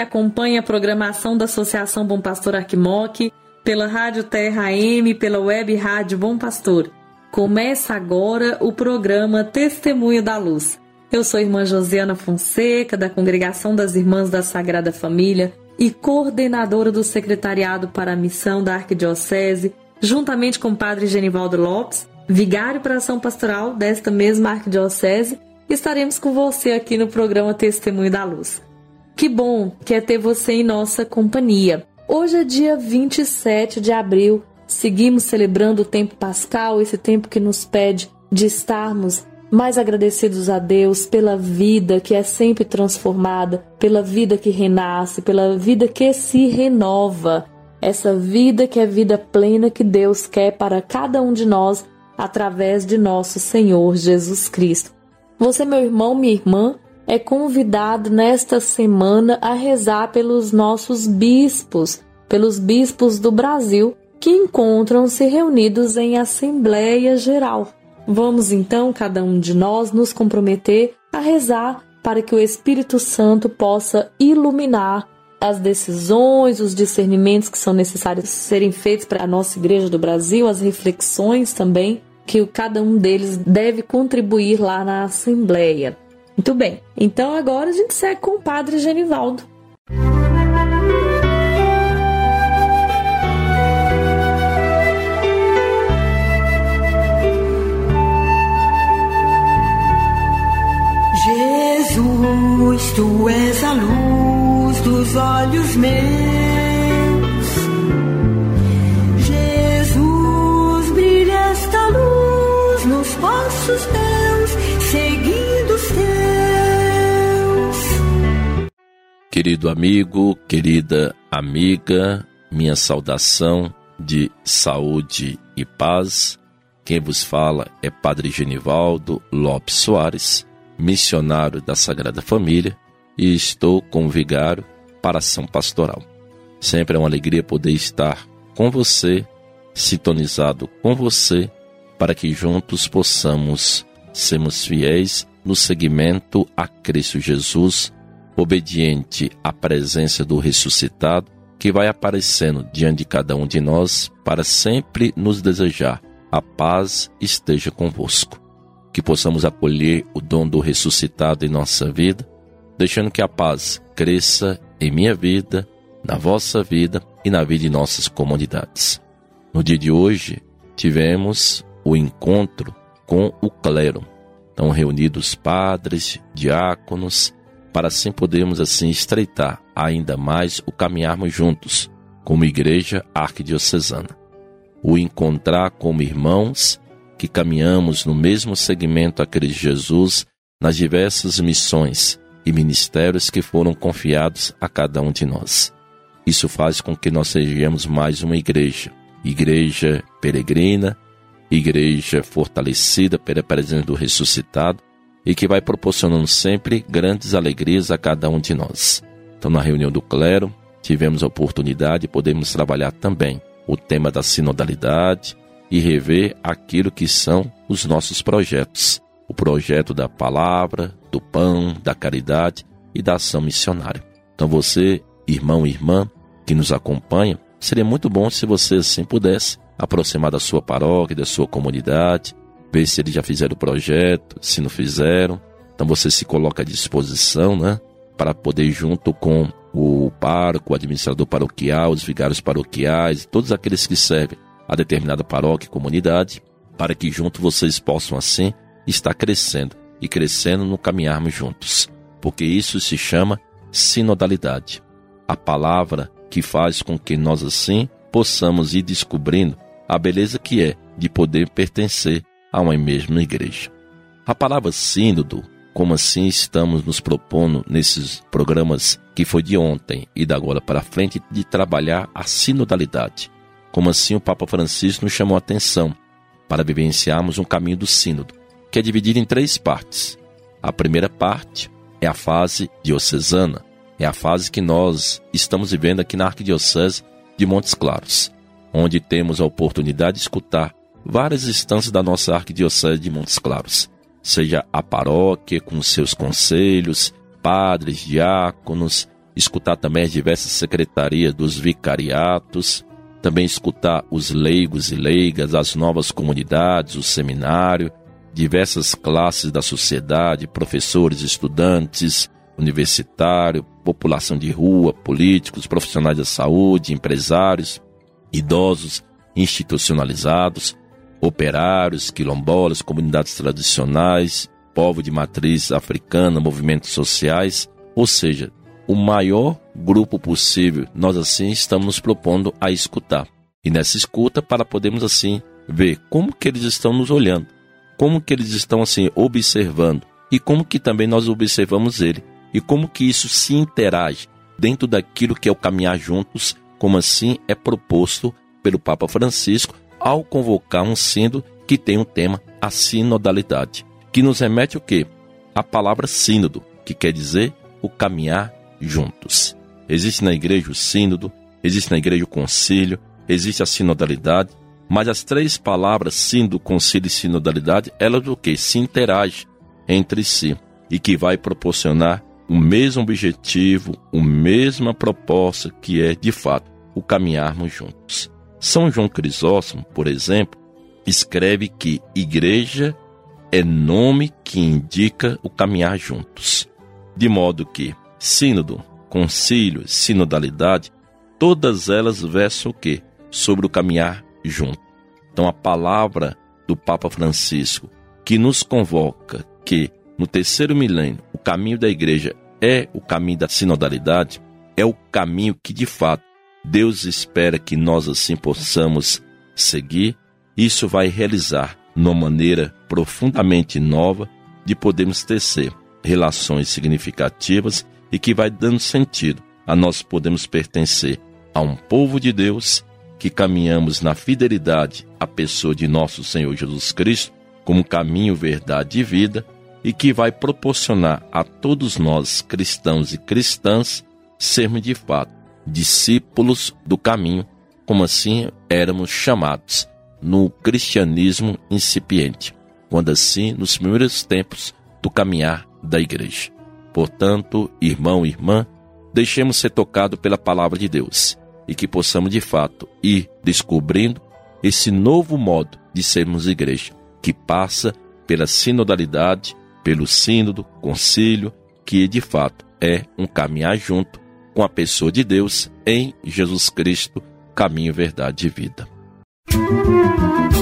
Acompanha a programação da Associação Bom Pastor Arquimoc, pela Rádio Terra AM, pela Web Rádio Bom Pastor. Começa agora o programa Testemunho da Luz. Eu sou a irmã Josiana Fonseca, da Congregação das Irmãs da Sagrada Família e coordenadora do Secretariado para a Missão da Arquidiocese, juntamente com o Padre Genivaldo Lopes, vigário para a ação pastoral desta mesma Arquidiocese, estaremos com você aqui no programa Testemunho da Luz. Que bom que é ter você em nossa companhia. Hoje é dia 27 de abril, seguimos celebrando o tempo pascal, esse tempo que nos pede de estarmos mais agradecidos a Deus pela vida que é sempre transformada, pela vida que renasce, pela vida que se renova. Essa vida que é vida plena que Deus quer para cada um de nós através de nosso Senhor Jesus Cristo. Você, meu irmão, minha irmã, é convidado nesta semana a rezar pelos nossos bispos, pelos bispos do Brasil, que encontram-se reunidos em Assembleia Geral. Vamos então, cada um de nós, nos comprometer a rezar para que o Espírito Santo possa iluminar as decisões, os discernimentos que são necessários serem feitos para a nossa Igreja do Brasil, as reflexões também que cada um deles deve contribuir lá na Assembleia. Muito bem, então agora a gente segue com o Padre Genivaldo. Jesus, tu és a luz dos olhos meus. Querido amigo, querida amiga, minha saudação de saúde e paz. Quem vos fala é Padre Genivaldo Lopes Soares, missionário da Sagrada Família, e estou com o vigário para ação pastoral. Sempre é uma alegria poder estar com você, sintonizado com você, para que juntos possamos sermos fiéis no seguimento a Cristo Jesus, obediente à presença do ressuscitado, que vai aparecendo diante de cada um de nós para sempre nos desejar a paz esteja convosco. Que possamos acolher o dom do ressuscitado em nossa vida, deixando que a paz cresça em minha vida, na vossa vida e na vida de nossas comunidades. No dia de hoje, tivemos o encontro com o clero. Estão reunidos padres, diáconos, para assim podermos assim estreitar ainda mais o caminharmos juntos como igreja arquidiocesana. O encontrar como irmãos que caminhamos no mesmo segmento a Cristo Jesus nas diversas missões e ministérios que foram confiados a cada um de nós. Isso faz com que nós sejamos mais uma igreja, igreja peregrina, igreja fortalecida pela presença do ressuscitado e que vai proporcionando sempre grandes alegrias a cada um de nós. Então, na reunião do clero, tivemos a oportunidade de podermos trabalhar também o tema da sinodalidade e rever aquilo que são os nossos projetos. O projeto da palavra, do pão, da caridade e da ação missionária. Então, você, irmão e irmã, que nos acompanha, seria muito bom se você assim pudesse aproximar da sua paróquia, da sua comunidade ver se eles já fizeram o projeto, se não fizeram. Então você se coloca à disposição, né? Para poder, junto com o pároco, o administrador paroquial, os vigários paroquiais, todos aqueles que servem a determinada paróquia e comunidade, para que junto vocês possam assim estar crescendo e crescendo no caminharmos juntos, porque isso se chama sinodalidade. A palavra que faz com que nós assim possamos ir descobrindo a beleza que é de poder pertencer a uma mesma igreja. A palavra sínodo, como assim estamos nos propondo nesses programas que foi de ontem e da agora para frente, de trabalhar a sinodalidade. Como assim o Papa Francisco nos chamou a atenção para vivenciarmos um caminho do sínodo, que é dividido em três partes. A primeira parte é a fase diocesana, é a fase que nós estamos vivendo aqui na Arquidiocese de Montes Claros, onde temos a oportunidade de escutar várias instâncias da nossa Arquidiocese de Montes Claros, seja a paróquia com seus conselhos, padres, diáconos, escutar também as diversas secretarias dos vicariatos, também escutar os leigos e leigas, as novas comunidades, o seminário, diversas classes da sociedade, professores, estudantes, universitário, população de rua, políticos, profissionais da saúde, empresários, idosos, institucionalizados, operários, quilombolas, comunidades tradicionais, povo de matriz africana, movimentos sociais, ou seja, o maior grupo possível, nós assim estamos nos propondo a escutar. E nessa escuta, para podermos assim ver como que eles estão nos olhando, como que eles estão assim observando e como que também nós observamos ele e como que isso se interage dentro daquilo que é o caminhar juntos, como assim é proposto pelo Papa Francisco ao convocar um sínodo que tem um tema, a sinodalidade, que nos remete o quê? A palavra sínodo, que quer dizer o caminhar juntos. Existe na igreja o sínodo, existe na igreja o concílio, existe a sinodalidade, mas as três palavras sínodo, concílio e sinodalidade, elas o que? Se interagem entre si e que vai proporcionar o mesmo objetivo, a mesma proposta que é, de fato, o caminharmos juntos. São João Crisóstomo, por exemplo, escreve que igreja é nome que indica o caminhar juntos. De modo que sínodo, concílio, sinodalidade, todas elas versam o quê? Sobre o caminhar junto. Então a palavra do Papa Francisco que nos convoca que no terceiro milênio o caminho da igreja é o caminho da sinodalidade, é o caminho que de fato Deus espera que nós assim possamos seguir, isso vai realizar numa maneira profundamente nova de podermos tecer relações significativas e que vai dando sentido a nós podemos pertencer a um povo de Deus que caminhamos na fidelidade à pessoa de nosso Senhor Jesus Cristo como caminho, verdade e vida e que vai proporcionar a todos nós cristãos e cristãs sermos de fato discípulos do caminho, como assim éramos chamados no cristianismo incipiente, quando assim nos primeiros tempos do caminhar da igreja. Portanto, irmão e irmã, deixemos ser tocado pela palavra de Deus e que possamos de fato ir descobrindo esse novo modo de sermos igreja, que passa pela sinodalidade, pelo sínodo, concílio, que de fato é um caminhar junto com a pessoa de Deus em Jesus Cristo, caminho, verdade e vida. Oremos.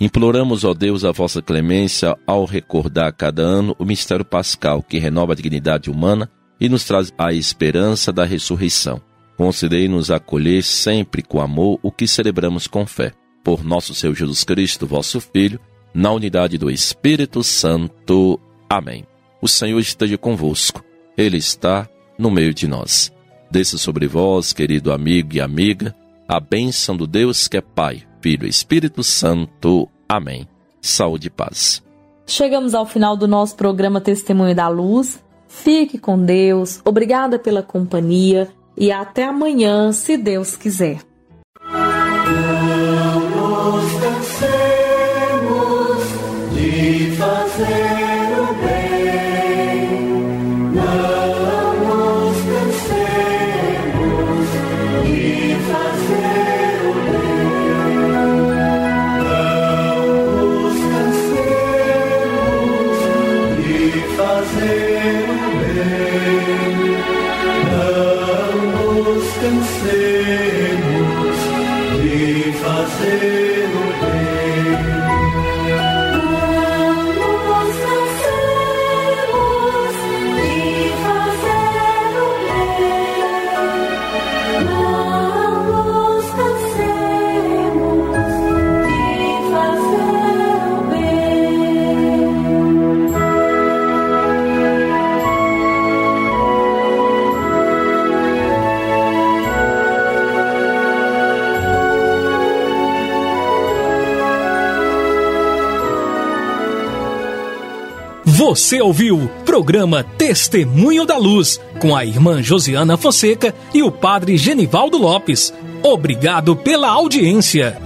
Imploramos, ó Deus, a vossa clemência ao recordar cada ano o mistério pascal que renova a dignidade humana e nos traz a esperança da ressurreição. Concedei-nos acolher sempre com amor o que celebramos com fé. Por nosso Senhor Jesus Cristo, vosso Filho, na unidade do Espírito Santo. Amém. O Senhor esteja convosco. Ele está no meio de nós Desça sobre vós, querido amigo e amiga, a bênção do Deus que é Pai, Filho e Espírito Santo. Amém. Saúde e paz. Chegamos ao final do nosso programa Testemunho da Luz. Fique com Deus, obrigada pela companhia e até amanhã, se Deus quiser. See. Você ouviu programa Testemunho da Luz com a irmã Josiana Fonseca e o padre Genivaldo Lopes. Obrigado pela audiência.